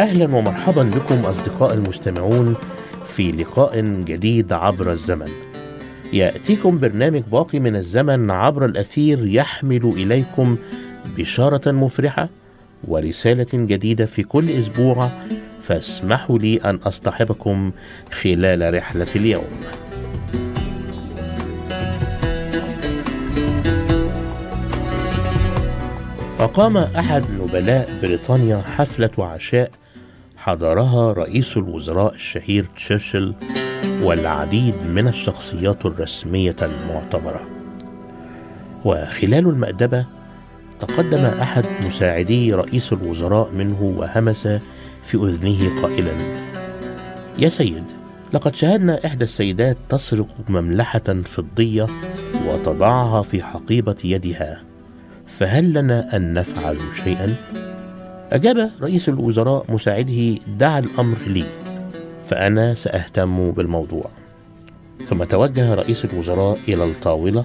أهلا ومرحبا بكم أصدقاء المستمعون في لقاء جديد عبر الزمن. يأتيكم برنامج باقي من الزمن عبر الأثير يحمل إليكم بشارة مفرحة ورسالة جديدة في كل أسبوع فاسمحوا لي أن أصطحبكم خلال رحلة اليوم. أقام أحد نبلاء بريطانيا حفلة عشاء حضرها رئيس الوزراء الشهير تشرشل والعديد من الشخصيات الرسمية المعتبرة وخلال المأدبة تقدم أحد مساعدي رئيس الوزراء منه وهمس في أذنه قائلا يا سيد لقد شاهدنا إحدى السيدات تسرق مملحة فضية وتضعها في حقيبة يدها فهل لنا أن نفعل شيئا؟ أجاب رئيس الوزراء مساعده دع الأمر لي فأنا سأهتم بالموضوع. ثم توجه رئيس الوزراء إلى الطاولة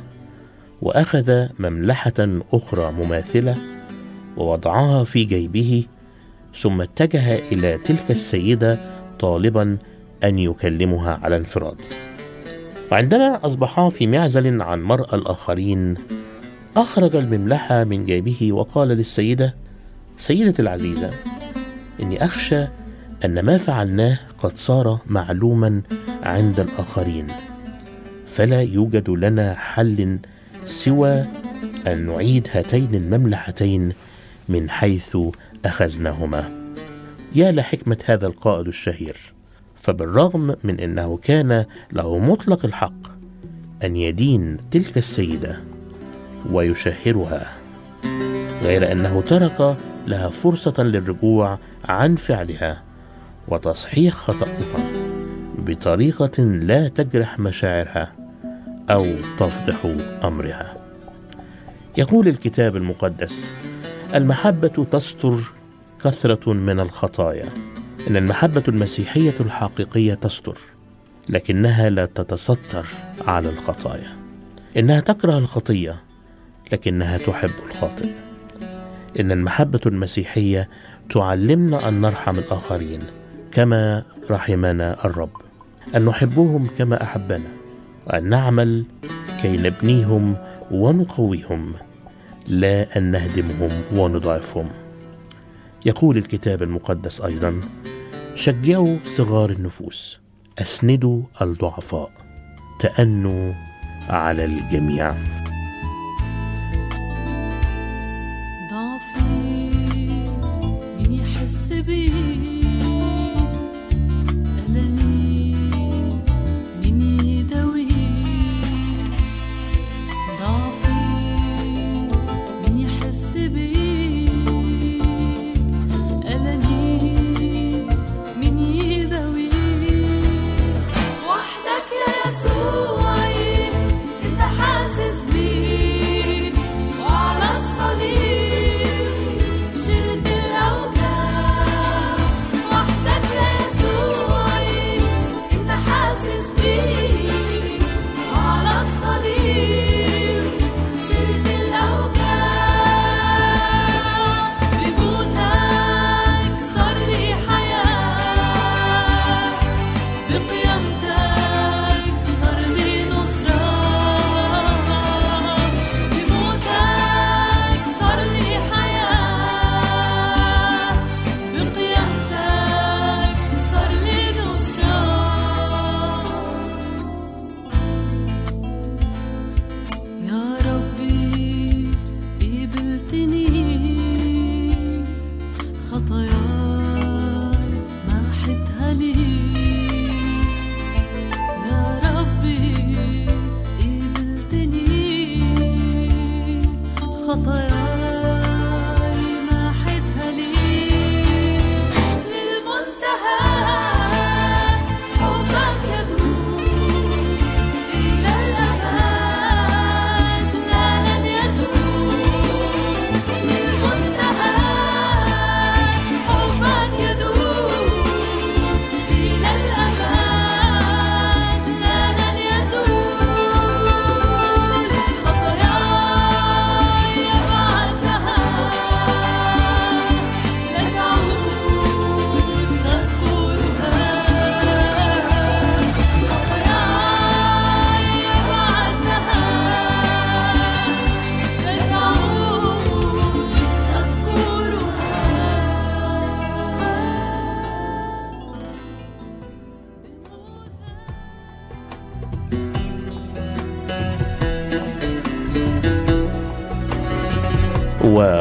وأخذ مملحة أخرى مماثلة ووضعها في جيبه ثم اتجه إلى تلك السيدة طالبا أن يكلمها على انفراد. وعندما أصبحا في معزل عن مرأى الآخرين أخرج المملحة من جيبه وقال للسيدة سيدتي العزيزة إني أخشى أن ما فعلناه قد صار معلوما عند الآخرين. فلا يوجد لنا حل سوى أن نعيد هاتين المملحتين من حيث أخذناهما. يا لحكمة هذا القائد الشهير فبالرغم من أنه كان له مطلق الحق أن يدين تلك السيدة ويشهرها غير أنه ترك لها فرصة للرجوع عن فعلها وتصحيح خطأها بطريقة لا تجرح مشاعرها أو تفضح أمرها. يقول الكتاب المقدس المحبة تستر كثرة من الخطايا إن المحبة المسيحية الحقيقية تستر لكنها لا تتستر على الخطايا. إنها تكره الخطية لكنها تحب الخاطئ. إن المحبة المسيحية تعلمنا أن نرحم الآخرين كما رحمنا الرب. أن نحبهم كما أحبنا. وان نعمل كي نبنيهم ونقويهم. لا أن نهدمهم ونضعفهم. يقول الكتاب المقدس أيضا شجعوا صغار النفوس. أسندوا الضعفاء. تأنوا على الجميع.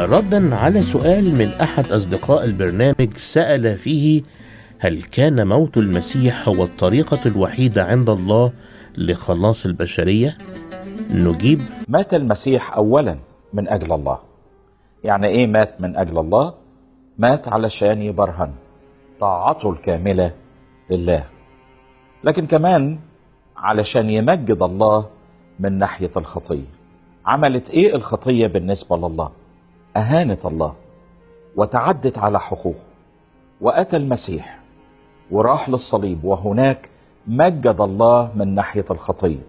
وردا على سؤال من أحد أصدقاء البرنامج سأل فيه هل كان موت المسيح هو الطريقة الوحيدة عند الله لخلاص البشرية؟ نجيب. مات المسيح اولا من أجل الله. يعني إيه مات من أجل الله؟ مات علشان يبرهن طاعته الكاملة لله. لكن كمان علشان يمجد الله من ناحية الخطية. عملت إيه الخطية بالنسبة لله؟ أهانت الله وتعدت على حقوقه. وأتى المسيح وراح للصليب وهناك مجد الله من ناحية الخطية.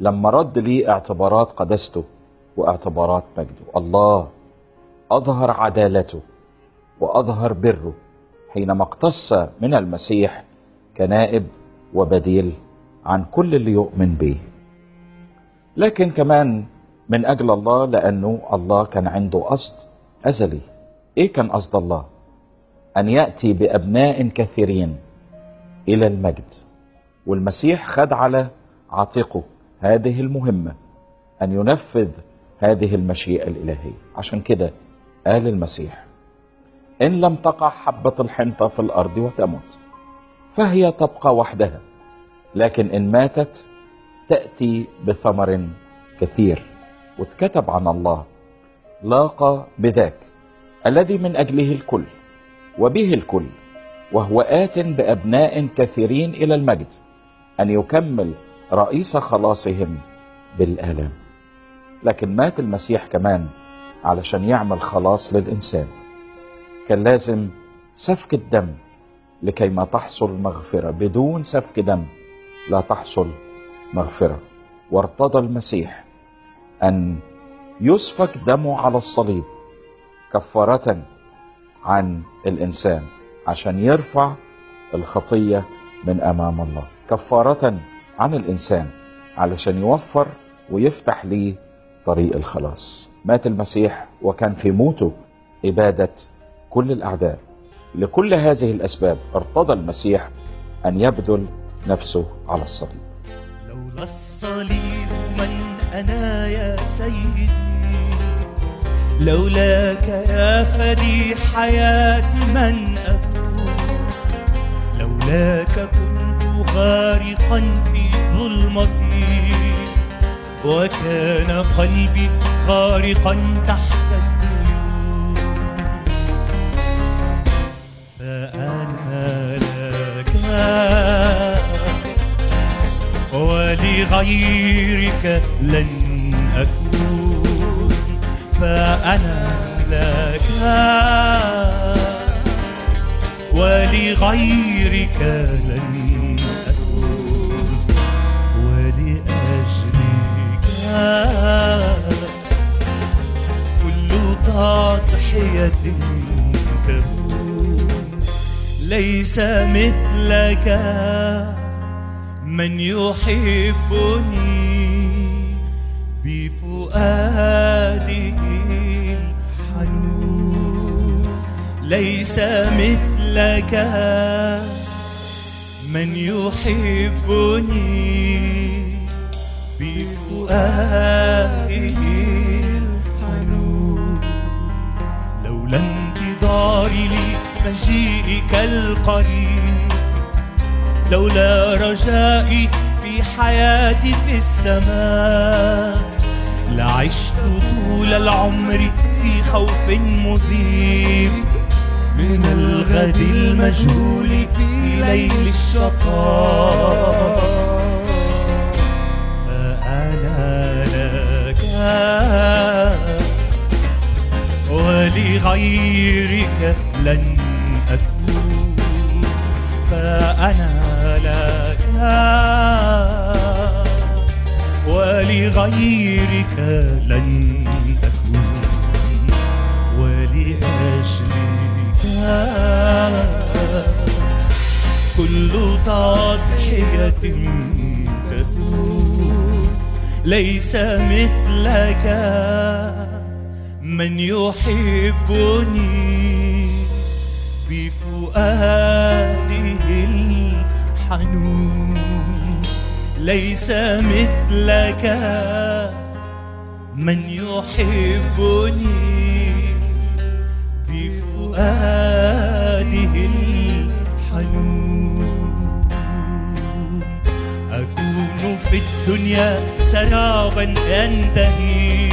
لما رد لي اعتبارات قدسته واعتبارات مجده الله أظهر عدالته وأظهر بره حينما اقتص من المسيح كنائب وبديل عن كل اللي يؤمن به. لكن كمان من أجل الله لأنه الله كان عنده قصد أزلي. إيه كان قصد الله؟ أن يأتي بأبناء كثيرين إلى المجد. والمسيح خد على عاتقه هذه المهمة أن ينفذ هذه المشيئة الإلهية. عشان كده قال المسيح إن لم تقع حبة الحنطة في الأرض وتمت فهي تبقى وحدها لكن إن ماتت تأتي بثمر كثير. واتكتب عن الله. لاقى بذاك الذي من أجله الكل وبه الكل وهو آت بأبناء كثيرين إلى المجد أن يكمل رئيس خلاصهم بالآلام. لكن مات المسيح كمان علشان يعمل خلاص للإنسان. كان لازم سفك الدم لكي ما تحصل مغفرة. بدون سفك دم لا تحصل مغفرة. وارتضى المسيح أن يسفك دمه على الصليب كفارة عن الإنسان عشان يرفع الخطية من أمام الله. كفارة عن الإنسان علشان يوفر ويفتح ليه طريق الخلاص. مات المسيح وكان في موته اباده كل الأعداء. لكل هذه الأسباب ارتضى المسيح أن يبذل نفسه على الصليب. لولا الصليب أنا يا سيدي لولاك يا فدي حياتي من أكون لولاك كنت غارقا في ظلمتي وكان قلبي غارقا تحت الديون فأنا لك ولغيرك لن أكون فأنا لك. ولغيرك لن أكون ولأجلك كل تضحية تكون ليس مثلك من يحبني بفؤاده الحنون. ليس مثلك من يحبني بفؤاده الحنون. لولا انتظاري لمجيئك القريب لولا رجائي في حياتي في السماء. لعشت طول العمر في خوف مذيب. من الغد المجهول في ليل الشقاء. فأنا لك ولغيرك لن أكون. فأنا ولغيرك لن أكون ولأجلك. كل تضحية تكون ليس مثلك من يحبني. بفؤاده الحنون ليس مثلك من يحبني بفؤاده الحنون. أكون في الدنيا سرابا ينتهي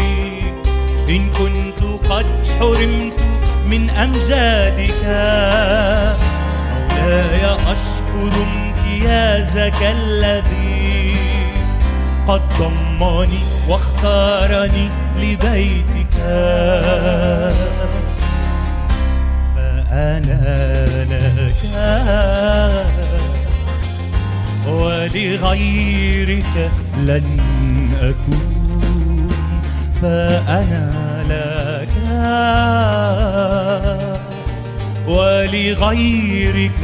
إن كنت قد حرمت من أمجادك. مولاي أشكر امتيازك الذي قد ضمني واختارني لبيتك. فأنا لك ولغيرك لن أكون. فأنا لك ولغيرك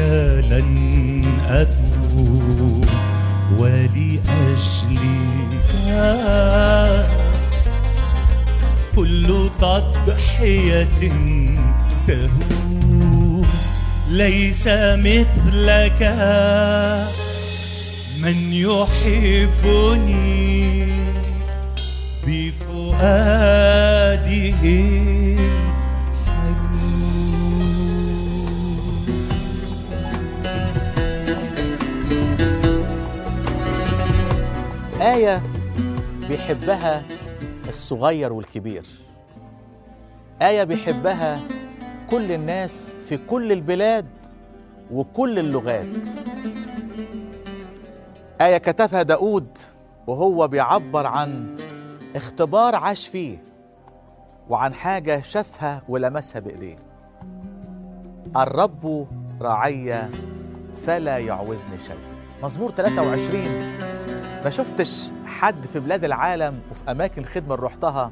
لن أكون. ولأجلك. كل تضحية تهون. ليس مثلك من يحبني بفؤاده. آية بيحبها الصغير والكبير. آية بيحبها كل الناس في كل البلاد وكل اللغات. آية كتبها داود وهو بيعبر عن اختبار عاش فيه وعن حاجة شافها ولمسها بإيديه. الرب راعي فلا يعوزني شيء مزمور 23 ما شفتش حد في بلاد العالم وفي أماكن الخدمة اللي رحتها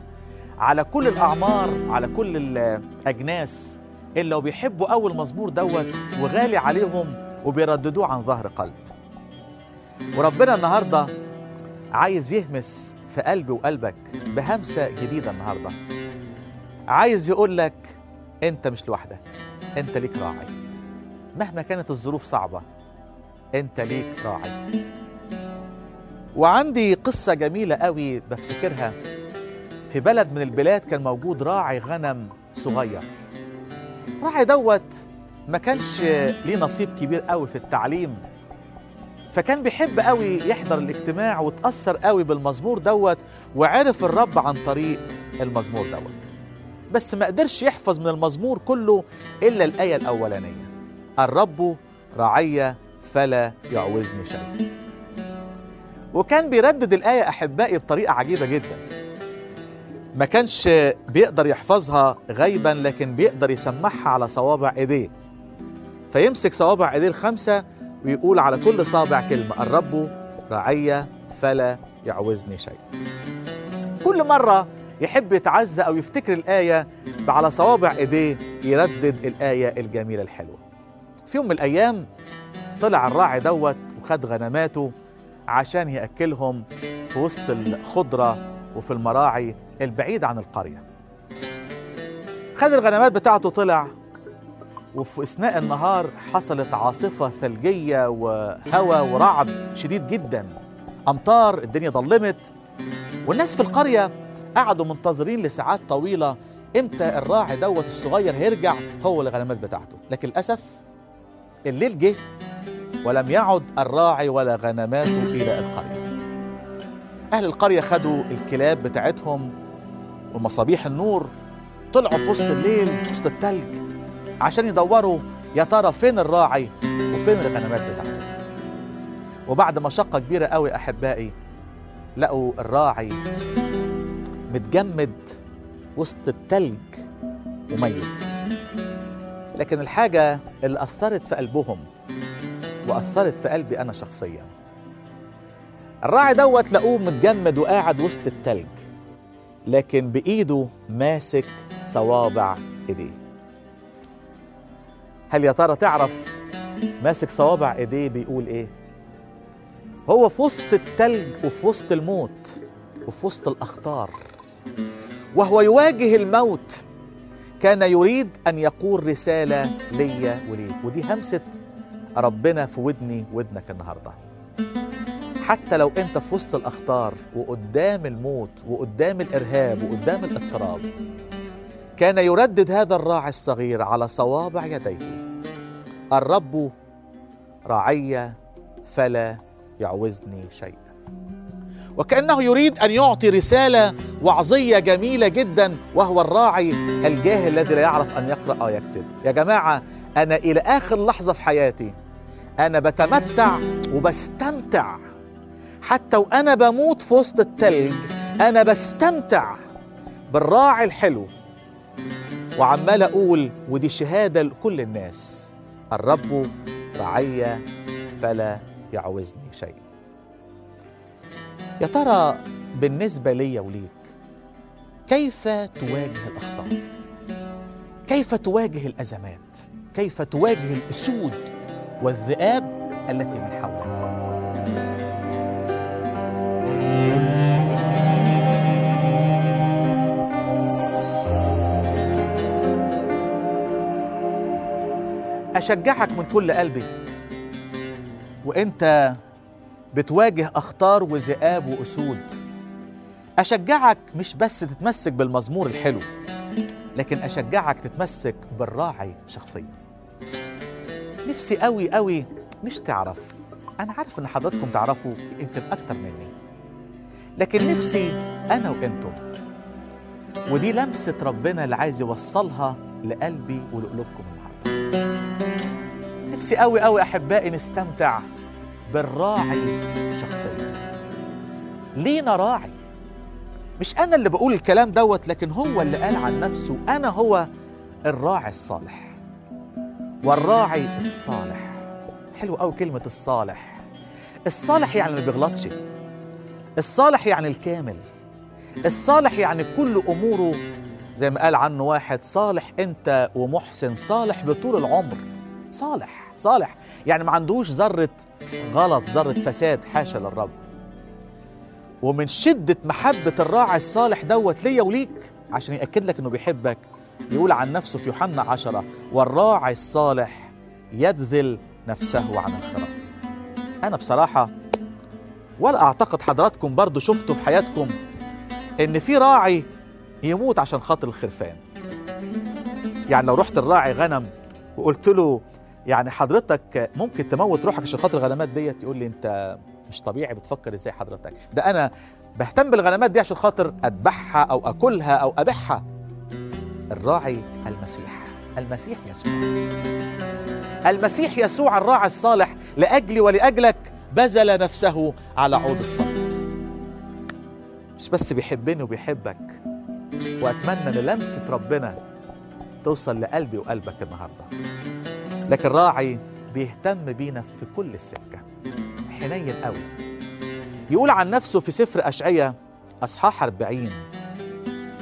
على كل الأعمار على كل الأجناس إلا وبيحبوا أول مزمور دوت وغالي عليهم وبيرددوه عن ظهر قلب. وربنا النهاردة عايز يهمس في قلبي وقلبك بهمسة جديدة النهاردة. عايز يقول لك أنت مش لوحدك أنت ليك راعي. مهما كانت الظروف صعبة أنت ليك راعي. وعندي قصة جميلة قوي بفتكرها. في بلد من البلاد كان موجود راعي غنم صغير. راعي دوت ما كانش ليه نصيب كبير قوي في التعليم فكان بيحب قوي يحضر الاجتماع وتأثر قوي بالمزمور دوت وعرف الرب عن طريق المزمور دوت. بس ما قدرش يحفظ من المزمور كله إلا الآية الأولانية. الرب رعي فلا يعوزني شيء وكان بيردد الآية أحبائي بطريقة عجيبة جدا. ما كانش بيقدر يحفظها غيبا لكن بيقدر يسمعها على صوابع إيديه. فيمسك صوابع إيديه الخمسة ويقول على كل صابع كلمة الرب رعي فلا يعوزني شيء كل مرة يحب يتعزى أو يفتكر الآية على صوابع إيديه يردد الآية الجميلة الحلوة. في يوم من الأيام طلع الراعي دوت وخد غنماته عشان يأكلهم في وسط الخضرة وفي المراعي البعيد عن القرية. خد الغنمات بتاعته طلع وفي أثناء النهار حصلت عاصفة ثلجية وهواء ورعد شديد جدا. أمطار الدنيا ظلمت والناس في القرية قعدوا منتظرين لساعات طويلة إمتى الراعي دوت الصغير هيرجع هو الغنمات بتاعته. لكن للأسف الليل جه ولم يعد الراعي ولا غنماته إلى القرية. أهل القرية خدوا الكلاب بتاعتهم ومصابيح النور طلعوا في وسط الليل في وسط التلج عشان يدوروا يا ترى فين الراعي وفين الغنمات بتاعته وبعد مشقة كبيرة قوي أحبائي لقوا الراعي متجمد وسط التلج وميت. لكن الحاجة اللي أثرت في قلبهم وأثرت في قلبي أنا شخصياً. الراعي دوت لقوه متجمد وقاعد وسط التلج لكن بإيده ماسك صوابع إيديه. هل يا ترى تعرف ماسك صوابع إيديه بيقول إيه؟ هو في وسط التلج وفي وسط الموت وفي وسط الأخطار. وهو يواجه الموت كان يريد أن يقول رسالة ليا وليك ودي همسة ربنا في ودني ودنك النهارده. حتى لو انت في وسط الأخطار وقدام الموت وقدام الإرهاب وقدام الاضطراب كان يردد هذا الراعي الصغير على صوابع يديه الرب رعي فلا يعوزني شيئا. وكأنه يريد أن يعطي رسالة وعظية جميلة جدا وهو الراعي الجاهل الذي لا يعرف أن يقرأ أو يكتب يا جماعة أنا إلى آخر لحظة في حياتي أنا بتمتع وبستمتع. حتى وأنا بموت في وسط التلج أنا بستمتع بالراعي الحلو. وعمال أقول ودي شهادة لكل الناس الرب رعي فلا يعوزني شيء يا ترى بالنسبة لي وليك كيف تواجه الاخطار كيف تواجه الأزمات؟ كيف تواجه الأسود؟ والذئاب التي من حولك. أشجعك من كل قلبي وأنت بتواجه أخطار وذئاب وأسود. أشجعك مش بس تتمسك بالمزمور الحلو لكن أشجعك تتمسك بالراعي شخصيا. نفسي قوي قوي مش تعرف. أنا عارف إن حضراتكم تعرفوا يمكن أكتر مني. لكن نفسي أنا وأنتم. ودي لمسة ربنا اللي عايز يوصلها لقلبي ولقلوبكم النهارده. نفسي قوي قوي أحبائي نستمتع بالراعي شخصيا. لينا راعي. مش أنا اللي بقول الكلام دوت لكن هو اللي قال عن نفسه. أنا هو الراعي الصالح. والراعي الصالح. حلو قوي كلمة الصالح. الصالح يعني اللي بيغلطش. الصالح يعني الكامل. الصالح يعني كل أموره زي ما قال عنه واحد صالح أنت ومحسن صالح بطول العمر. صالح صالح. يعني ما عندوش ذرة غلط ذرة فساد حاشا للرب. ومن شدة محبة الراعي الصالح دوت ليا وليك عشان يأكد لك إنه بيحبك. يقول عن نفسه في يوحنا عشرة والراعي الصالح يبذل نفسه عن الخراف أنا بصراحة ولا أعتقد حضراتكم برضو شفتوا في حياتكم إن في راعي يموت عشان خاطر الخرفان. يعني لو رحت الراعي غنم وقلت له يعني حضرتك ممكن تموت روحك عشان خاطر الغنمات ديت يقول لي أنت مش طبيعي بتفكر إزاي حضرتك؟ ده أنا بهتم بالغنمات دي عشان خاطر أذبحها أو أكلها أو أبيعها. الراعي المسيح. المسيح يسوع. المسيح يسوع الراعي الصالح لأجلي ولأجلك بذل نفسه على عود الصلب. مش بس بيحبني وبيحبك وأتمنى إن لمسة ربنا توصل لقلبي وقلبك النهارده. لكن راعي بيهتم بينا في كل السكة حنين قوي. يقول عن نفسه في سفر اشعياء أصحاح 40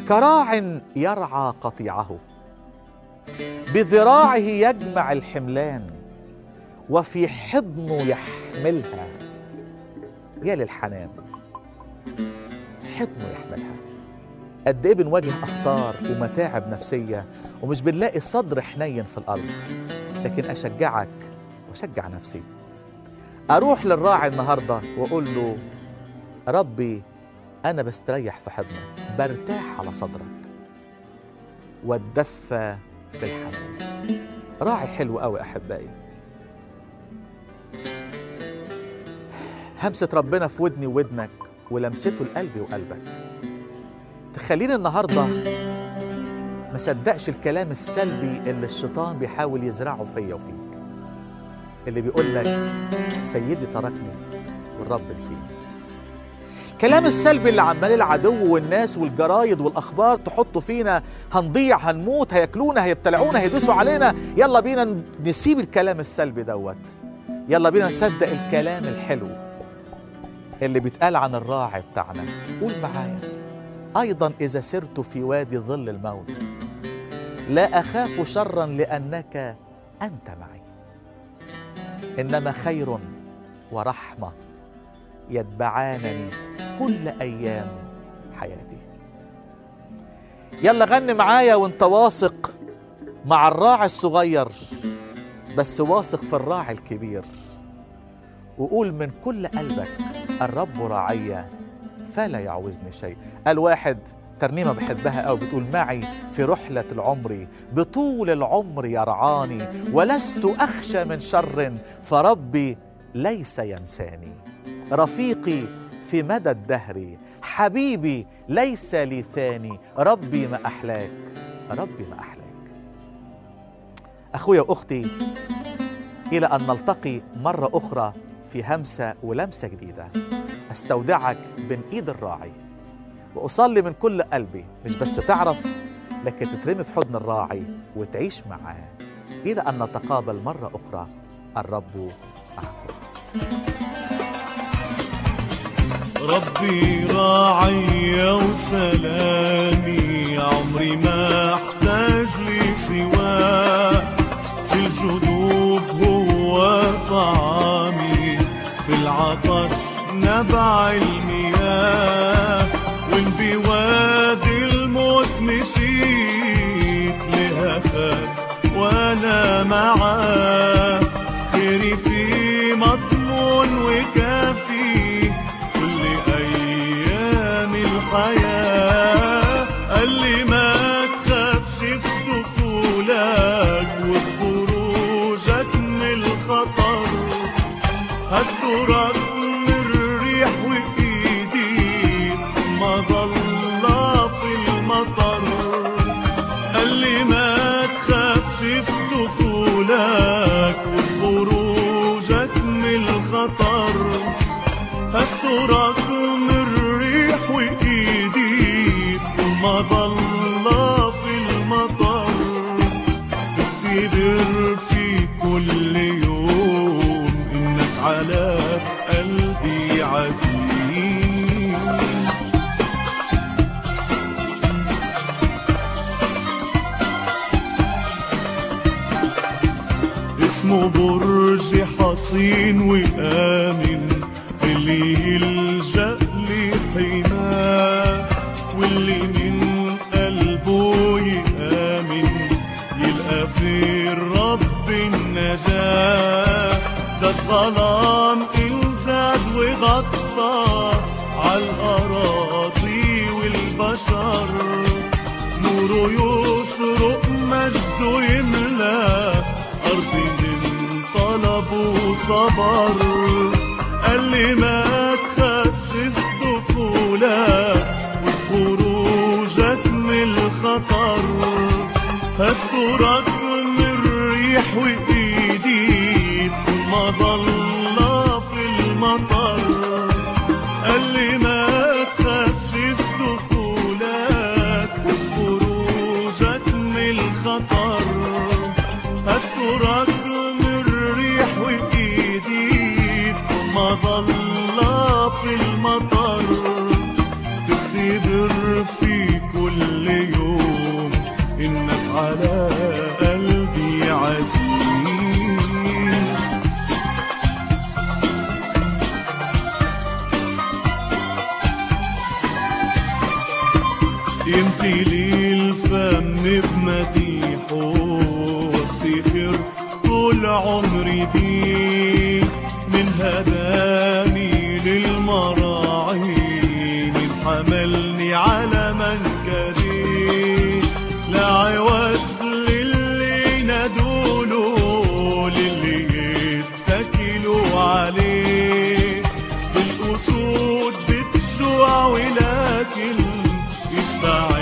كراع يرعى قطيعه. بذراعه يجمع الحملان وفي حضنه يحملها. يا للحنان حضنه يحملها. قد إيه بنواجه أخطار ومتاعب نفسية ومش بنلاقي صدر حنين في الأرض. لكن أشجعك وأشجع نفسي. أروح للراعي النهارده وأقول له ربي أنا بستريح في حضنك. برتاح على صدرك. واتدفى بالحنان راعي حلو قوي أحبائي. همسة ربنا في ودني وودنك ولمسته لقلبي وقلبك. تخليني النهارده ما صدقش الكلام السلبي اللي الشيطان بيحاول يزرعه فيا وفيك. اللي بيقول لك سيدي تركني والرب نسيني الكلام السلبي اللي عمال العدو والناس والجرايد والأخبار تحطه فينا. هنضيع هنموت هياكلونا هيبتلعونا هيدوسوا علينا. يلا بينا نسيب الكلام السلبي دوت. يلا بينا نصدق الكلام الحلو اللي بيتقال عن الراعي بتاعنا. قول معايا. أيضا إذا سرت في وادي ظل الموت لا أخاف شرا لأنك أنت معي. إنما خير ورحمة يتبعانني كل أيام حياتي. يلا غني معايا وانت واثق مع الراعي الصغير بس واثق في الراعي الكبير. وقول من كل قلبك الرب راعي فلا يعوزني شيء. قال واحد ترنيمة بحبها أو بتقول معي في رحلة العمر بطول العمر يرعاني ولست أخشى من شر فربي ليس ينساني. رفيقي في مدى الدهر. حبيبي ليس لي ثاني. ربي ما أحلاك. ربي ما أحلاك. أخويا وأختي إلى أن نلتقي مرة أخرى في همسة ولمسة جديدة. أستودعك بين إيد الراعي. وأصلي من كل قلبي. مش بس تعرف لكن تترمي في حضن الراعي وتعيش معاه. إلى أن نتقابل مرة أخرى. الرب معكم. ربي راعي وسلامي. عمري ما أحتاج لي سواه في الجدوب هو طعامي. في العطش نبع المياه. وان بوادي الموت مشيت لها وأنا معاه. حصين وآمن اللي وصبر قال لي ما يشبع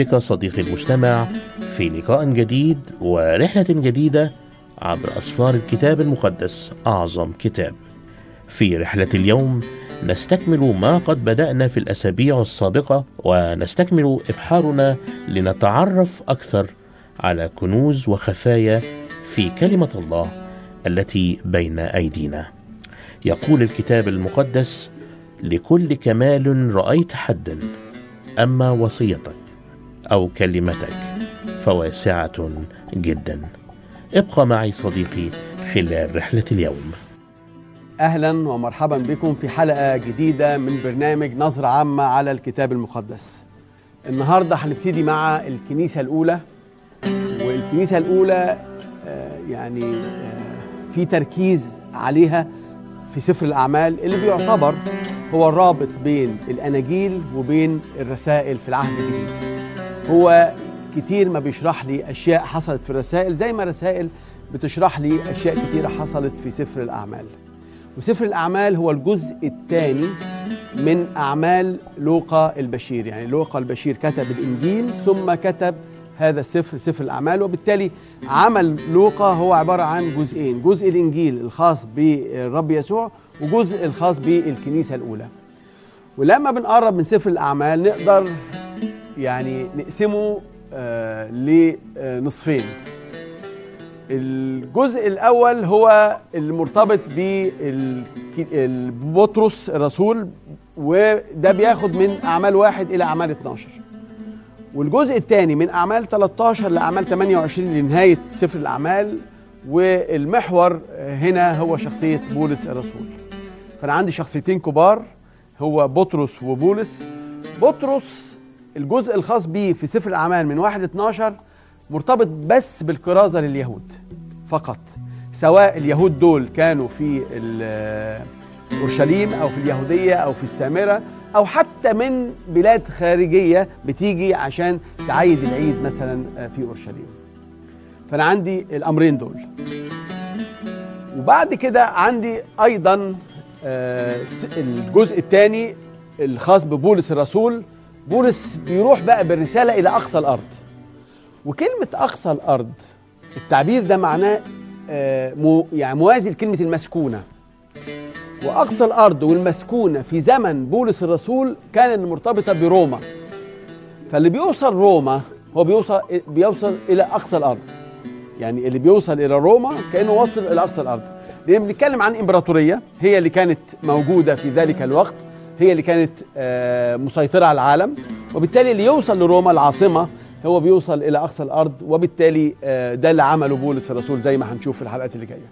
بك صديقي المستمع في لقاء جديد ورحلة جديدة عبر أسفار الكتاب المقدس أعظم كتاب. في رحلة اليوم نستكمل ما قد بدأنا في الأسابيع السابقة ونستكمل إبحارنا لنتعرف أكثر على كنوز وخفايا في كلمة الله التي بين أيدينا. يقول الكتاب المقدس لكل كمال رأيت حدا أما وصيتك. أو كلمتك فواسعة جدا ابقى معي صديقي خلال رحلة اليوم أهلا ومرحبا بكم في حلقة جديدة من برنامج نظرة عامة على الكتاب المقدس. النهارده هنبتدي مع الكنيسة الأولى والكنيسة الأولى آه، يعني آه، في تركيز عليها في سفر الأعمال اللي بيعتبر هو الرابط بين الأناجيل وبين الرسائل في العهد الجديد. هو كتير ما بيشرح لي أشياء حصلت في الرسائل زي ما الرسائل بتشرح لي أشياء كتيرة حصلت في سفر الأعمال. وسفر الأعمال هو الجزء الثاني من أعمال لوقا البشير يعني لوقا البشير كتب الإنجيل ثم كتب هذا السفر سفر الأعمال وبالتالي عمل لوقا هو عبارة عن جزئين جزء الإنجيل الخاص بالرب يسوع وجزء الخاص بالكنيسة الأولى ولما بنقرب من سفر الأعمال نقدر يعني نقسمه آه لنصفين. الجزء الأول هو المرتبط ببطرس الرسول وده بياخد من أعمال واحد إلى أعمال 12 والجزء الثاني من أعمال 13 لأعمال 28 لنهاية سفر الأعمال والمحور هنا هو شخصية بولس الرسول. كان عندي شخصيتين كبار هو بطرس وبولس. بطرس الجزء الخاص بيه في سفر الأعمال من 1 ل 12 مرتبط بس بالكرازة لليهود فقط سواء اليهود دول كانوا في أورشليم أو في اليهودية أو في السامرة أو حتى من بلاد خارجية بتيجي عشان تعيد العيد مثلا في أورشليم. فأنا عندي الأمرين دول. وبعد كده عندي أيضا آه، الجزء الثاني الخاص ببولس الرسول بولس بيروح بقى بالرسالة إلى أقصى الأرض. وكلمة أقصى الأرض التعبير ده معناه آه، مو يعني موازي لكلمة المسكونة. وأقصى الأرض والمسكونة في زمن بولس الرسول كانت مرتبطة بروما. فاللي بيوصل روما هو بيوصل بيوصل إلى أقصى الأرض. يعني اللي بيوصل إلى روما كأنه وصل إلى أقصى الأرض. لأن بنتكلم عن إمبراطورية هي اللي كانت موجودة في ذلك الوقت. هي اللي كانت آه، مسيطرة على العالم. وبالتالي اللي يوصل لروما العاصمة هو بيوصل إلى أقصى الأرض وبالتالي آه، ده اللي عمله بولس الرسول زي ما هنشوف في الحلقات اللي جاية.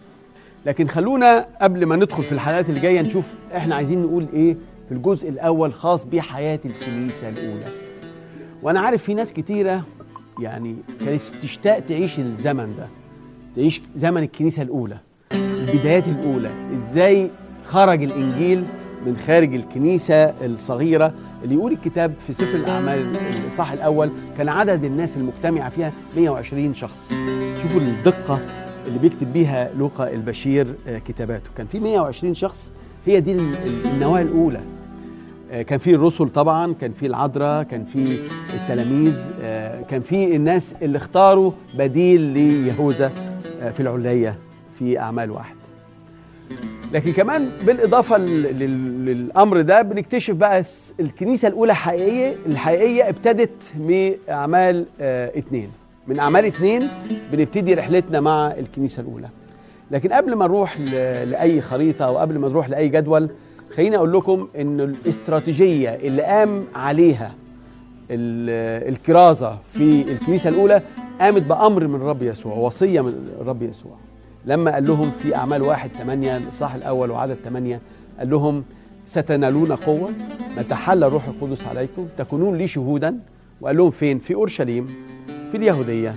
لكن خلونا قبل ما ندخل في الحلقات اللي جاية نشوف إحنا عايزين نقول إيه في الجزء الأول خاص بحياة الكنيسة الأولى. وأنا عارف في ناس كتيرة يعني كانت تشتاق تعيش الزمن ده تعيش زمن الكنيسة الأولى البدايات الأولى إزاي خرج الإنجيل من خارج الكنيسة الصغيرة اللي يقول الكتاب في سفر الأعمال الإصحاح الأول كان عدد الناس المجتمعة فيها 120 شخص. شوفوا الدقة اللي بيكتب بيها لوقا البشير آه، كتاباته. كان في 120 شخص هي دي ال- ال- النواة الأولى. آه، كان في الرسل طبعا كان في العذراء كان في التلاميذ آه، كان في الناس اللي اختاروا بديل ليهوذا في العلية في أعمال واحد لكن كمان بالإضافة لل- لل- للأمر ده بنكتشف بقى الكنيسة الأولى حقيقية الحقيقية ابتدت من أعمال آه، اتنين. من أعمال اتنين بنبتدي رحلتنا مع الكنيسة الأولى. لكن قبل ما نروح ل- لأي خريطة أو قبل ما نروح لأي جدول خليني أقول لكم إن الاستراتيجية اللي قام عليها ال- الكرازة في الكنيسة الأولى قامت بأمر من الرب يسوع وصية من الرب يسوع. لما قال لهم في أعمال واحد ثمانية الإصحاح الأول وعدد ثمانية قال لهم ستنالون قوة نتحلى الروح القدس عليكم تكونون لي شهودا وقال لهم فين؟ في أورشليم في اليهودية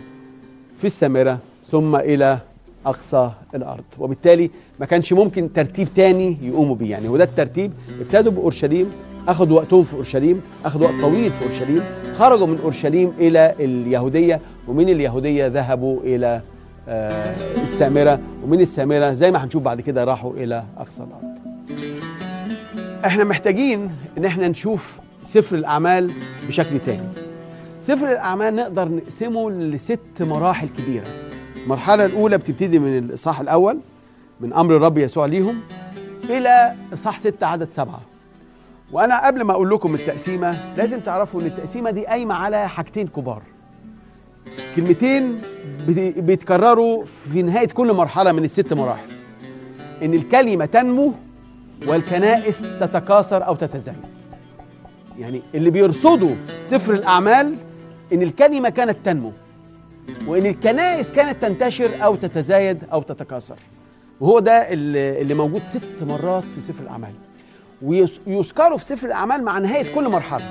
في السامرة ثم إلى أقصى الأرض. وبالتالي ما كانش ممكن ترتيب تاني يقوموا بيه. يعني وده الترتيب ابتدوا بأورشليم أخذوا وقتهم في أورشليم أخذوا وقت طويل في أورشليم خرجوا من أورشليم إلى اليهودية ومن اليهودية ذهبوا إلى السامرة. ومن السامرة زي ما هنشوف بعد كده راحوا إلى أقصى الأرض. إحنا محتاجين إن إحنا نشوف سفر الأعمال بشكل تاني. سفر الأعمال نقدر نقسمه لست مراحل كبيرة. المرحلة الأولى بتبتدي من الإصحاح الأول من أمر الرب يسوع ليهم إلى إصحاح ستة عدد سبعة. وأنا قبل ما أقول لكم التقسيمة لازم تعرفوا إن التقسيمة دي قايمة على حاجتين كبار. كلمتين بيتكرروا في نهاية كل مرحلة من الست مراحل. إن الكلمة تنمو والكنائس تتكاثر أو تتزايد. يعني اللي بيرصدوا سفر الأعمال إن الكلمة كانت تنمو وإن الكنائس كانت تنتشر أو تتزايد أو تتكاثر. وهو ده اللي موجود ست مرات في سفر الأعمال. ويذكروا في سفر الأعمال مع نهاية كل مرحلة.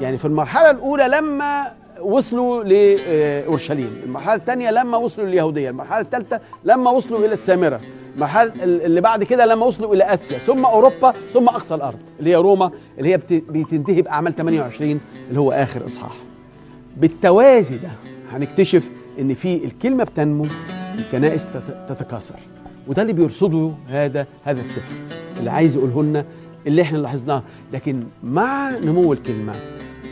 يعني في المرحلة الأولى لما وصلوا لأورشليم. المرحلة الثانية لما وصلوا لليهودية. المرحلة الثالثة لما وصلوا إلى السامرة. المرحلة اللي بعد كده لما وصلوا إلى آسيا. ثم أوروبا ثم أقصى الأرض اللي هي روما اللي هي بت- بتنتهي بأعمال 28 اللي هو آخر إصحاح. بالتوازي ده هنكتشف إن في الكلمة بتنمو الكنائس تت- تتكاثر. وده اللي بيرصده هذا هذا السفر. اللي عايز يقوله لنا اللي إحنا لاحظناه. لكن مع نمو الكلمة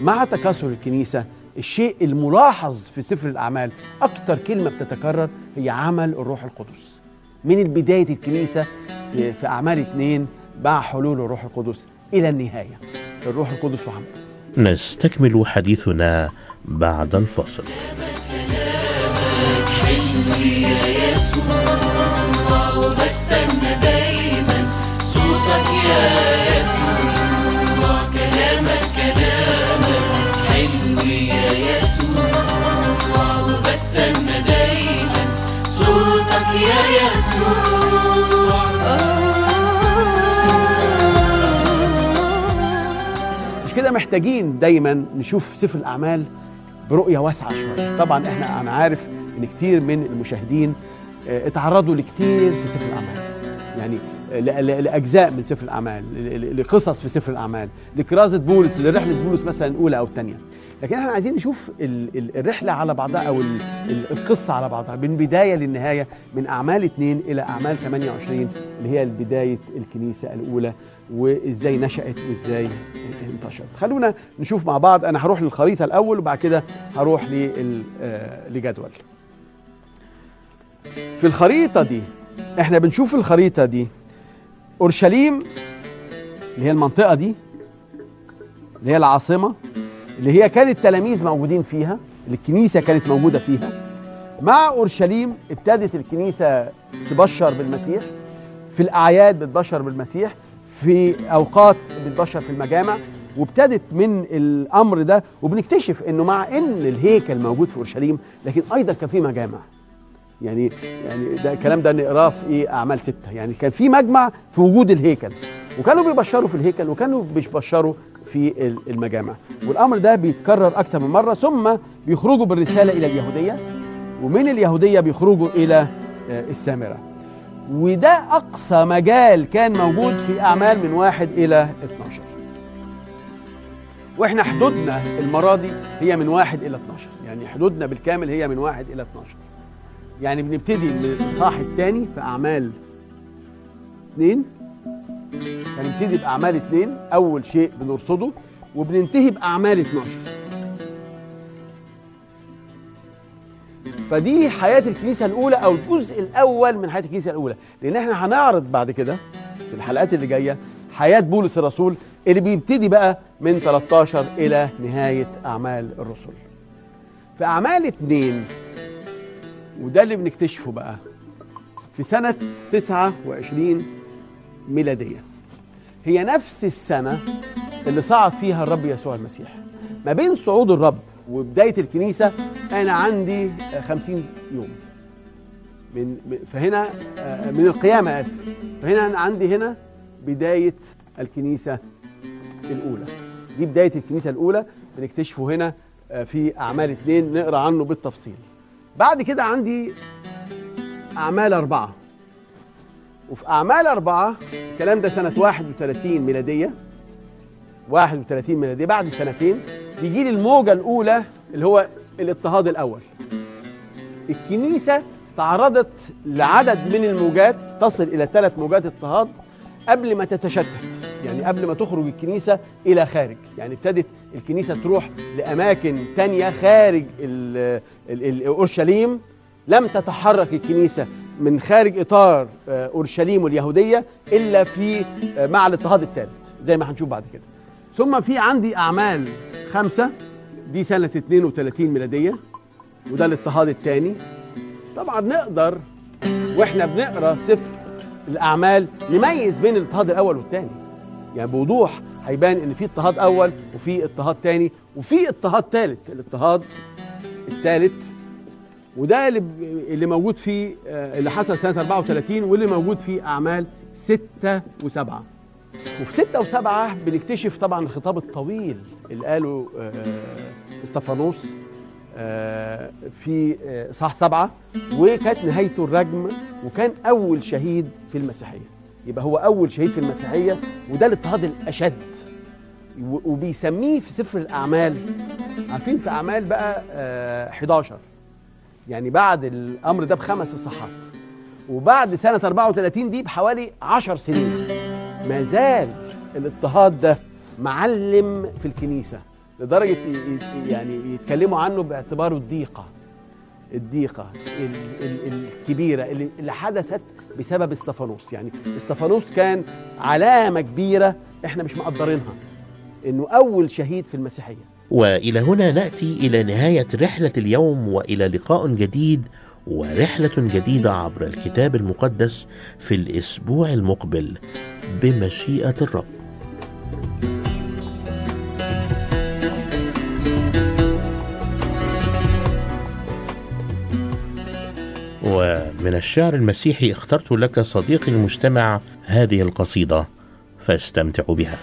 مع تكاثر الكنيسة الشيء الملاحظ في سفر الأعمال أكتر كلمة بتتكرر هي عمل الروح القدس. من بدايه الكنيسة في أعمال اثنين مع حلول الروح القدس إلى النهاية. الروح القدس وعمله. نستكمل حديثنا بعد الفصل كده محتاجين دايما نشوف سفر الأعمال برؤية واسعة شوية. طبعا إحنا أنا عارف إن كتير من المشاهدين آه، اتعرضوا لكتير في سفر الأعمال. يعني ل- لأجزاء من سفر الأعمال لقصص في سفر الأعمال لكرازة بولس لرحلة بولس مثلا الاولى أو الثانية لكن إحنا عايزين نشوف ال- ال- الرحلة على بعضها أو ال- ال- القصة على بعضها من بداية للنهاية من أعمال اثنين إلى أعمال 28 اللي هي بداية الكنيسة الأولى وإزاي نشأت وإزاي انتشرت. خلونا نشوف مع بعض. أنا هروح للخريطة الأول وبعد كده هروح آه، لجدول. في الخريطة دي إحنا بنشوف الخريطة دي أورشليم اللي هي المنطقة دي اللي هي العاصمة. اللي هي كان التلاميذ موجودين فيها اللي الكنيسة كانت موجودة فيها. مع أورشليم ابتدت الكنيسة تبشر بالمسيح في الأعياد بتبشر بالمسيح في أوقات بتبشر في المجامع وابتدت من الأمر ده وبنكتشف إنه مع إن الهيكل موجود في أورشليم لكن أيضا كان في مجامع. يعني يعني ده الكلام ده نقراه في إيه؟ أعمال ستة. يعني كان في مجمع في وجود الهيكل. وكانوا بيبشروا في الهيكل وكانوا بيبشروا في ال- المجامع. والأمر ده بيتكرر أكتر من مرة ثم بيخرجوا بالرسالة إلى اليهودية ومن اليهودية بيخرجوا إلى آه، السامرة. وده أقصى مجال كان موجود في أعمال من واحد إلى 12 وإحنا حدودنا المرة دي هي من واحد إلى 12 يعني حدودنا بالكامل هي من واحد إلى 12 يعني بنبتدي من الاصحاح الثاني في أعمال اثنين هنبتدي بأعمال اثنين. أول شيء بنرصده وبننتهي بأعمال 12 فدي حياة الكنيسة الأولى أو الجزء الأول من حياة الكنيسة الأولى. لأن إحنا هنعرض بعد كده في الحلقات اللي جاية حياة بولس الرسول اللي بيبتدي بقى من 13 إلى نهاية أعمال الرسل. في أعمال اثنين وده اللي بنكتشفه بقى في سنة 29 ميلادية. هي نفس السنة اللي صعد فيها الرب يسوع المسيح. ما بين صعود الرب وبداية الكنيسة أنا عندي 50 يوم. من من- فهنا آه، من القيامة آسف. فهنا أنا عندي هنا بداية الكنيسة الأولى. دي بداية الكنيسة الأولى بنكتشفه هنا آه، في أعمال اتنين نقرأ عنه بالتفصيل. بعد كده عندي أعمال أربعة. وفي أعمال أربعة الكلام ده سنة 31 ميلادية. 31 ميلادية بعد سنتين بيجي لي الموجة الأولى اللي هو الاضطهاد الأول. الكنيسة تعرضت لعدد من الموجات تصل إلى ثلاث موجات اضطهاد قبل ما تتشتت يعني قبل ما تخرج الكنيسة إلى خارج. يعني ابتدت الكنيسة تروح لأماكن تانية خارج أورشليم لم تتحرك الكنيسة من خارج إطار آه، أورشليم واليهودية إلا في آه، مع الاضطهاد الثالث زي ما هنشوف بعد كده. ثم في عندي أعمال خمسة دي سنة 32 ميلادية وده الاضطهاد الثاني. طبعا نقدر وإحنا بنقرأ سفر الأعمال نميز بين الاضطهاد الأول والثاني. يعني بوضوح هيبان إن في اضطهاد أول وفي اضطهاد ثاني وفي اضطهاد ثالث الاضطهاد الثالث وده اللي موجود في آه، اللي حصل سنة 34 واللي موجود في أعمال 6 و7 وفي 6 و7 بنكتشف طبعا الخطاب الطويل اللي قاله آه، إستفانوس آه، في اصحاح سبعة وكانت نهايته الرجم وكان أول شهيد في المسيحية. يبقى هو أول شهيد في المسيحية وده الاضطهاد الاشد و- وبيسميه في سفر الأعمال عارفين في أعمال بقى آه، 11 يعني بعد الأمر ده بخمس اصحاحات وبعد سنة 34 دي بحوالي 10 سنين. ما زال الاضطهاد ده معلم في الكنيسة. لدرجة يعني يتكلموا عنه باعتباره الضيقة. الضيقة ال- ال- الكبيرة اللي حدثت بسبب استفانوس. يعني استفانوس كان علامة كبيرة إحنا مش مقدرينها. إنه أول شهيد في المسيحية. وإلى هنا نأتي إلى نهاية رحلة اليوم وإلى لقاء جديد ورحلة جديدة عبر الكتاب المقدس في الأسبوع المقبل. بمشيئة الرب. ومن الشعر المسيحي اخترت لك صديقي المستمع هذه القصيدة فاستمتع بها.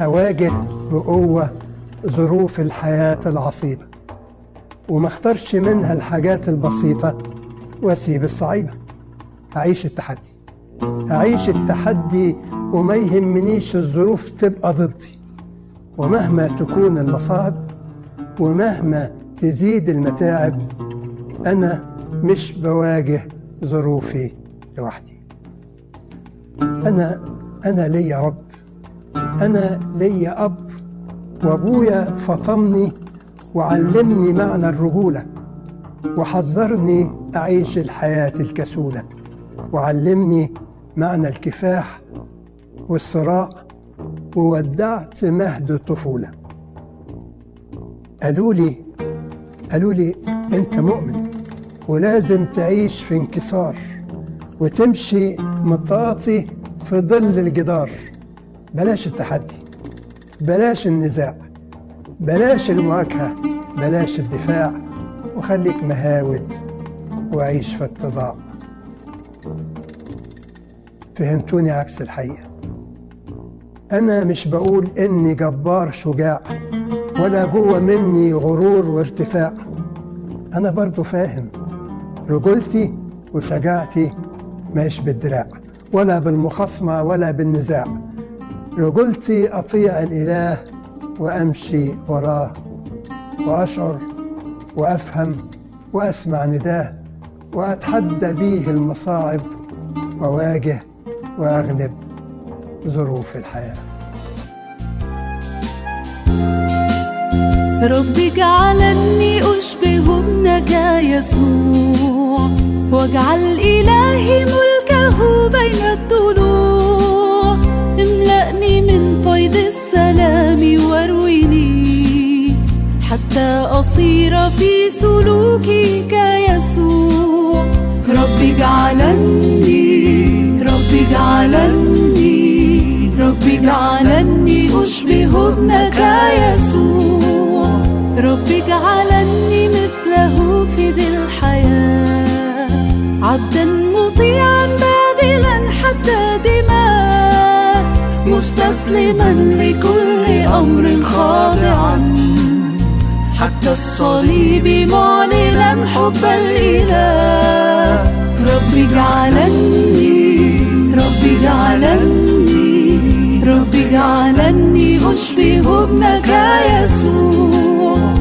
أواجه بقوة ظروف الحياة العصيبة. وما اختارش منها الحاجات البسيطة. واسيب الصعيبة. أعيش التحدي. أعيش التحدي وما يهمنيش الظروف تبقى ضدي. ومهما تكون المصاعب ومهما تزيد المتاعب أنا مش بواجه ظروفي لوحدي. أنا أنا ليا رب. أنا ليا أب. وأبويا فطمني وعلمني معنى الرجولة وحذرني أعيش الحياة الكسولة وعلمني معنى الكفاح والصراع وودعت مهد الطفولة. قالوا لي قالوا لي أنت مؤمن ولازم تعيش في انكسار وتمشي مطاطي في ظل الجدار. بلاش التحدي. بلاش النزاع بلاش المواجهة بلاش الدفاع وخليك مهاود وعيش في اتضاع فهمتوني عكس الحقيقة. أنا مش بقول إني جبار شجاع ولا جوة مني غرور وارتفاع. أنا برضو فاهم رجولتي وشجاعتي مش بالدراع ولا بالمخاصمة ولا بالنزاع. رجولتي أطيع الإله وأمشي وراه وأشعر وأفهم وأسمع نداه وأتحدى بيه المصاعب وأواجه وأغلب ظروف الحياة. رب اجعلني أشبه ابنك يسوع واجعل إلهي ملكه بين الضلوع املأني من فيض السلام وارويني حتى أصير في سلوكك يسوع رب اجعلني رب اجعلني رب اجعلني أشبه ابنك يسوع. رب اجعلني مثله في ذي الحياة. عبدا مطيعا مستسلما لكل أمر خاضعا. حتى الصليب معلنا حب الإله. رب اجعلني رب اجعلني رب اجعلني أشبه ابنك يسوع.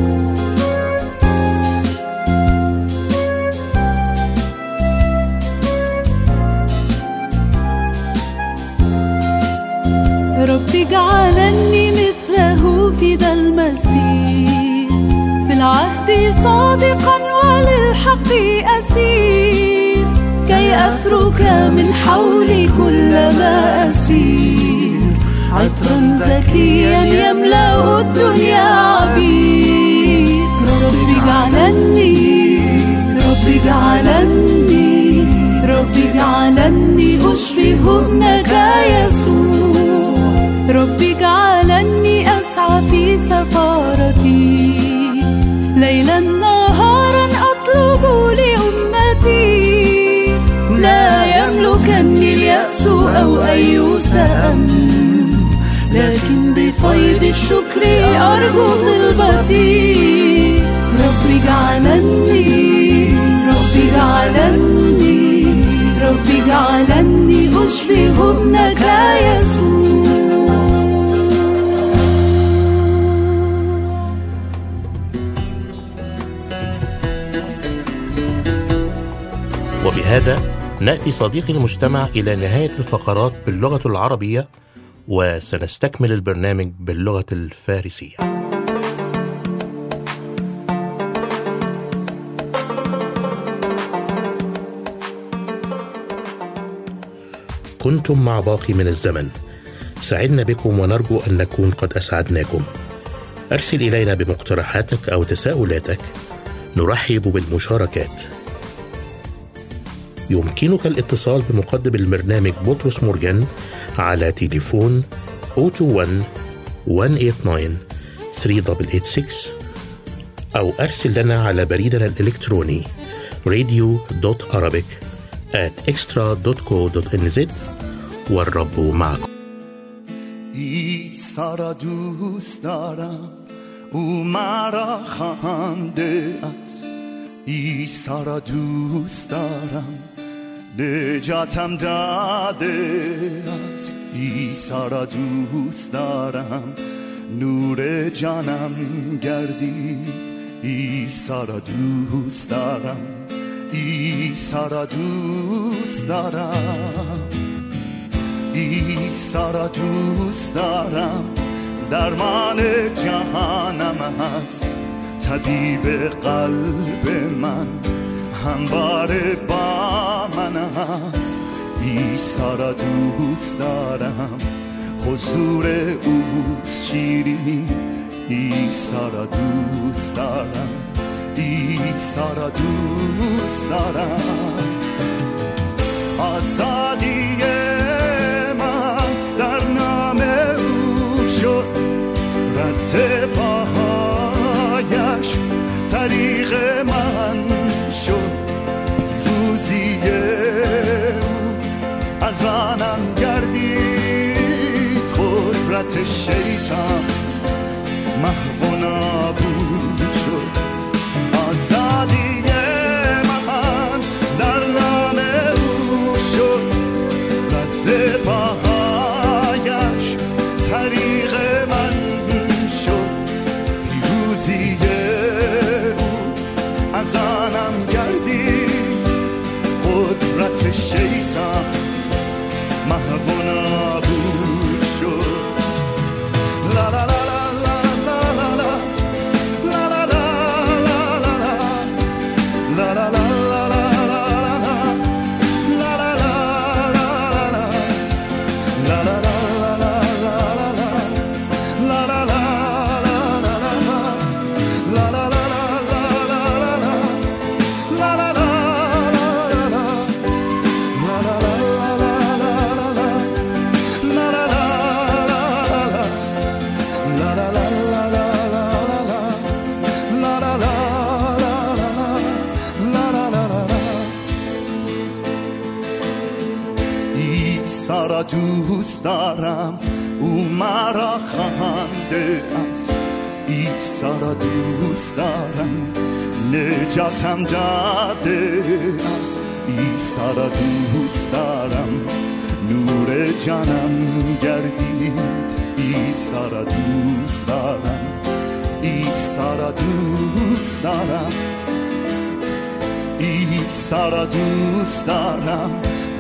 اجعلني مثله في ذا المسيح في العهد صادقا وللحق أسير. كي أترك من حولي كل ما أسير. عطرا زكيا يملأ الدنيا عبير. رب اجعلني رب اجعلني رب اجعلني أشبه ابنك يسوع. رب اجعلني أسعى في سفارتي. ليلا نهارا أطلب لأمتي. لا يملكني اليأس أو أي سأم لكن بفيض الشكر أرجو طلبتي رب اجعلني رب اجعلني رب اجعلني أشبه ابنك يسوع وبهذا نأتي صديقي المجتمع إلى نهاية الفقرات باللغة العربية وسنستكمل البرنامج باللغة الفارسية. كنتم مع باقي من الزمن. سعدنا بكم ونرجو أن نكون قد أسعدناكم. أرسل إلينا بمقترحاتك أو تساؤلاتك. نرحب بالمشاركات. يمكنك الاتصال بمقدم البرنامج بطرس مرجان على تليفون 021 189 3886 أو أرسل لنا على بريدنا الإلكتروني radio.arabic at extra.co.nz والرب معكم. عیسی را دوست دارم او مرا خوانده است. عیسی را دوست دارم نجاتم داده. است عیسی را دوست دارم. نور جانم گردی. عیسی را دوست دارم. عیسی را دوست دارم. عیسی را دوست دارم. درمان جهانم هست. طبیب قلب من. همواره با من هست. عیسی را دوست دارم. حضور او شیرین عیسی را دوست دارم. عیسی را دوست دارم. آزادی دوست دارم. نجاتم داده است. عیسی را دوست دارم. نور جانم گردید. عیسی را دوست دارم. عیسی را دوست دارم. عیسی را دوست دارم.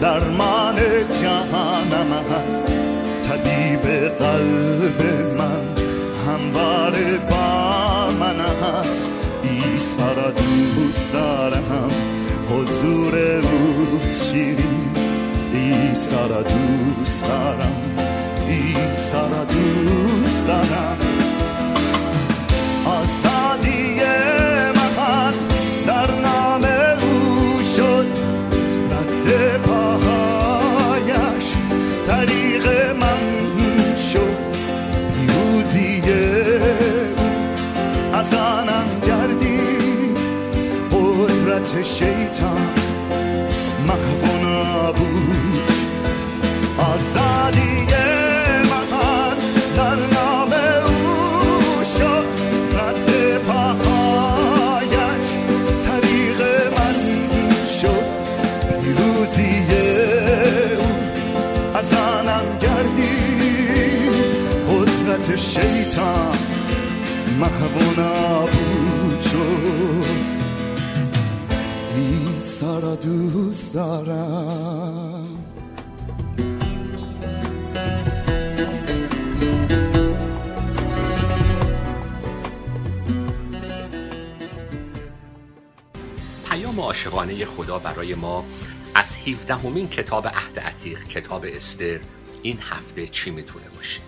درمان جهانم هست. طبیب قلب من همواره با سرا دوست دارم حضور او شیرین ای سرا دوست دارم ای سرا دوست دارم آزادیه شیطان محو و نابود آزادی من در شد. من شد. پیروزی او از آنم قدرت شیطان محو و نابود شد. دوست دارم. پیام عاشقانه خدا برای ما از 17 همین کتاب عهد عتیق کتاب استر این هفته چی می‌تونه باشه؟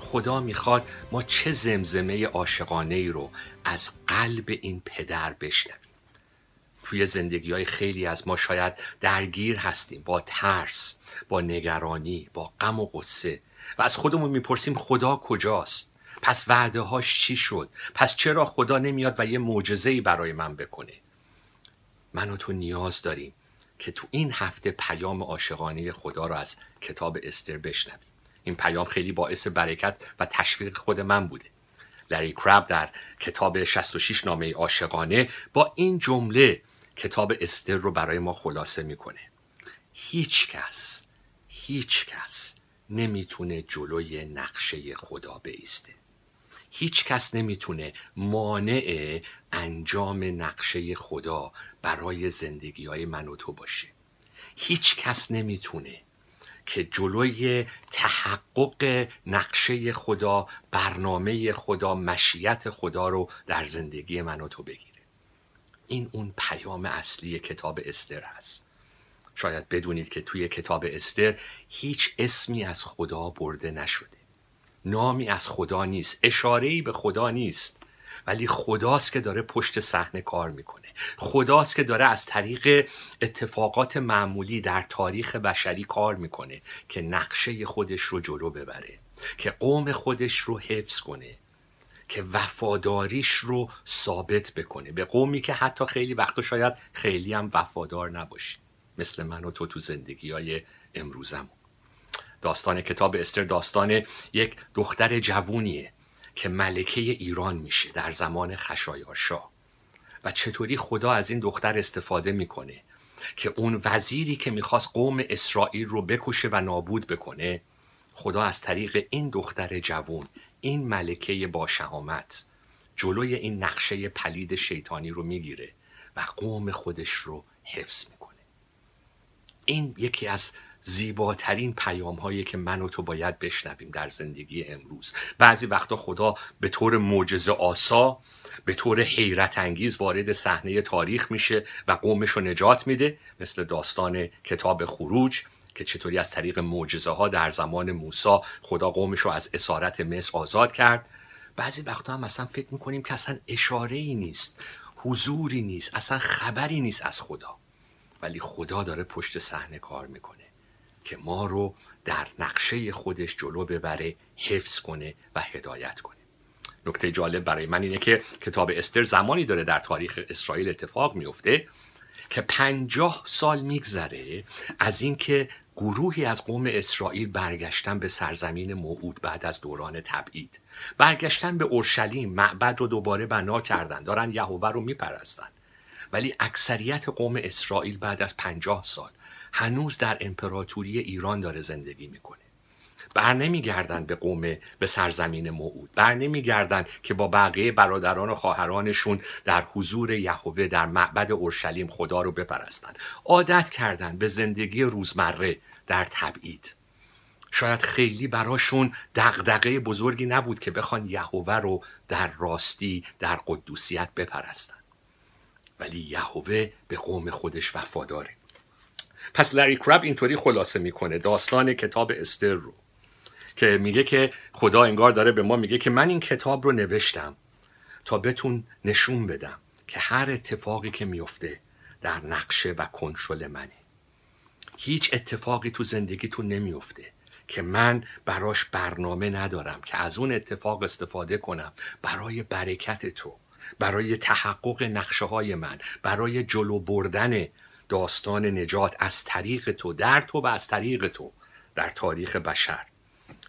خدا می‌خواد ما چه زمزمه عاشقانه ای رو از قلب این پدر بشنویم. توی زندگی های خیلی از ما شاید درگیر هستیم با ترس با نگرانی با غم و غصه. و از خودمون می‌پرسیم خدا کجاست؟ پس وعده هاش چی شد؟ پس چرا خدا نمیاد و یه معجزه برای من بکنه؟ من و تو نیاز داریم که تو این هفته پیام عاشقانه خدا رو از کتاب استر بشنویم. این پیام خیلی باعث برکت و تشویق خود من بوده. لری کراب در کتاب 66 نامه عاشقانه با این جمله کتاب استر رو برای ما خلاصه می‌کنه. هیچ کس هیچ کس نمی‌تونه جلوی نقشه خدا بایسته. هیچ کس نمی‌تونه مانع انجام نقشه خدا برای زندگی های من و تو باشه. هیچ کس نمی‌تونه که جلوی تحقق نقشه خدا برنامه خدا مشیت خدا رو در زندگی من و تو بگیره. این اون پیام اصلی کتاب استر هست. شاید بدونید که توی کتاب استر هیچ اسمی از خدا برده نشده. نامی از خدا نیست اشاره‌ای به خدا نیست. ولی خداست که داره پشت صحنه کار می‌کنه. خداست که داره از طریق اتفاقات معمولی در تاریخ بشری کار می‌کنه که نقشه خودش رو جلو ببره که قوم خودش رو حفظ کنه. که وفاداریش رو ثابت بکنه به قومی که حتی خیلی وقتا شاید خیلی هم وفادار نباشه مثل من و تو تو زندگی های امروزمون داستان کتاب استر داستان یک دختر جوونیه که ملکه ایران میشه در زمان خشایارشاه و چطوری خدا از این دختر استفاده می‌کنه که اون وزیری که می‌خواست قوم اسرائیل رو بکشه و نابود بکنه خدا از طریق این دختر جوون این ملکه با شهامت جلوی این نقشه پلید شیطانی رو می‌گیره و قوم خودش رو حفظ می‌کنه. این یکی از زیباترین پیام هایی که من و تو باید بشنویم در زندگی امروز. بعضی وقتا خدا به طور معجزه آسا به طور حیرت انگیز وارد صحنه تاریخ میشه و قومش رو نجات میده مثل داستان کتاب خروج. که چطوری از طریق معجزه ها در زمان موسی خدا قومش رو از اسارت مصر آزاد کرد. بعضی وقتا هم اصلا فکر می‌کنیم که اصلا اشاره ای نیست حضوری نیست اصلا خبری نیست از خدا. ولی خدا داره پشت صحنه کار می‌کنه که ما رو در نقشه خودش جلو ببره حفظ کنه و هدایت کنه. نکته جالب برای من اینه که کتاب استر زمانی داره در تاریخ اسرائیل اتفاق میفته که پنجاه سال میگذره از اینکه گروهی از قوم اسرائیل برگشتن به سرزمین موعود بعد از دوران تبعید. برگشتن به اورشلیم معبد رو دوباره بنا کردن. دارن یهوه رو میپرستن. ولی اکثریت قوم اسرائیل بعد از پنجاه سال هنوز در امپراتوری ایران داره زندگی می‌کنه. بر نمیگردن به قوم به سرزمین موعود. بر نمیگردن که با بقیه برادران و خواهرانشون در حضور یهوه در معبد اورشلیم خدا رو بپرستن. عادت کردن به زندگی روزمره در تبعید. شاید خیلی براشون دغدغه بزرگی نبود که بخوان یهوه رو در راستی در قدوسیت بپرستن. ولی یهوه به قوم خودش وفاداره. پس لری کراب اینطوری خلاصه می‌کنه. داستان کتاب استر رو. که میگه که خدا انگار داره به ما میگه که من این کتاب رو نوشتم تا بهتون نشون بدم که هر اتفاقی که میفته در نقشه و کنترل منه. هیچ اتفاقی تو زندگیتون نمیفته که من براش برنامه ندارم که از اون اتفاق استفاده کنم برای برکت تو برای تحقق نقشه های من برای جلو بردن داستان نجات از طریق تو در تو و از طریق تو در تاریخ بشر.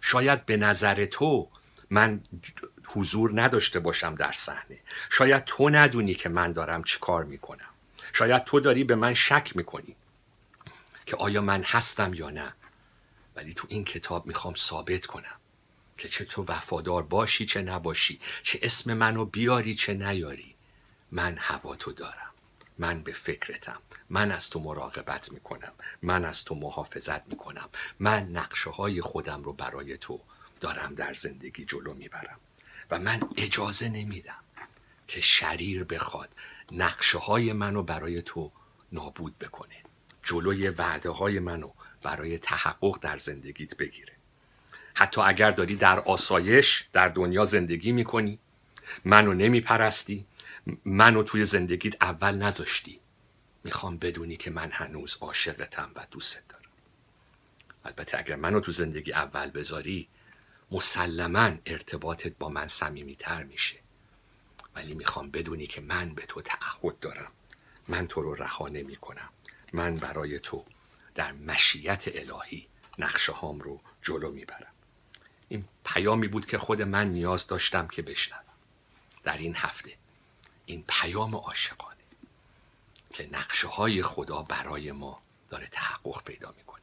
شاید به نظر تو من حضور نداشته باشم در صحنه. شاید تو ندونی که من دارم چی کار می‌کنم. شاید تو داری به من شک می‌کنی که آیا من هستم یا نه. ولی تو این کتاب می‌خوام ثابت کنم که چه تو وفادار باشی چه نباشی چه اسم منو بیاری چه نیاری. من هواتو دارم. من به فکرتم. من از تو مراقبت می‌کنم. من از تو محافظت می‌کنم. من نقشه های خودم رو برای تو دارم در زندگی جلو می‌برم. و من اجازه نمیدم که شریر بخواد نقشه های منو برای تو نابود بکنه. جلوی وعده های منو برای تحقق در زندگیت بگیره. حتی اگر داری در آسایش در دنیا زندگی می‌کنی منو نمیپرستی منو توی زندگیت اول نذاشتی. می‌خوام بدونی که من هنوز عاشقتم و دوستت دارم. البته اگر منو تو زندگی اول بذاری مسلما ارتباطت با من صمیمیتر میشه. ولی می‌خوام بدونی که من به تو تعهد دارم. من تو رو رها نمی کنم من برای تو در مشیت الهی نقشه هام رو جلو می‌برم. این پیامی بود که خود من نیاز داشتم که بشنوم. در این هفته این پیام عاشقانه. که نقشه های خدا برای ما داره تحقق پیدا می‌کنه.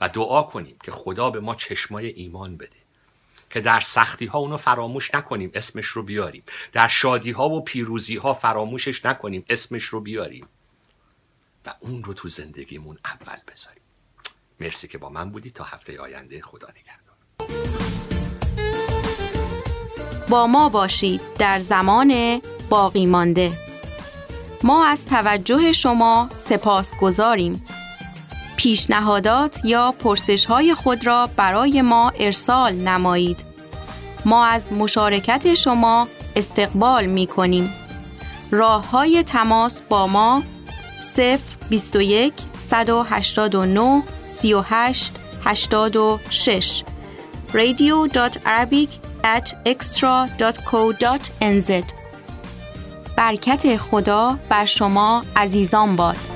و دعا کنیم که خدا به ما چشمای ایمان بده که در سختی ها اونو فراموش نکنیم اسمش رو بیاریم. در شادی ها و پیروزی ها فراموشش نکنیم اسمش رو بیاریم. و اون رو تو زندگیمون اول بذاریم. مرسی که با من بودی. تا هفته آینده خدا نگهدار. با ما باشید در زمان باقی مانده. ما از توجه شما سپاسگزاریم پیشنهادات یا پرسش های خود را برای ما ارسال نمایید. ما از مشارکت شما استقبال می کنیم راه های تماس با ما 0 21 189 38 86 radio.arabic at xtra.co.nz برکت خدا بر شما عزیزان باد.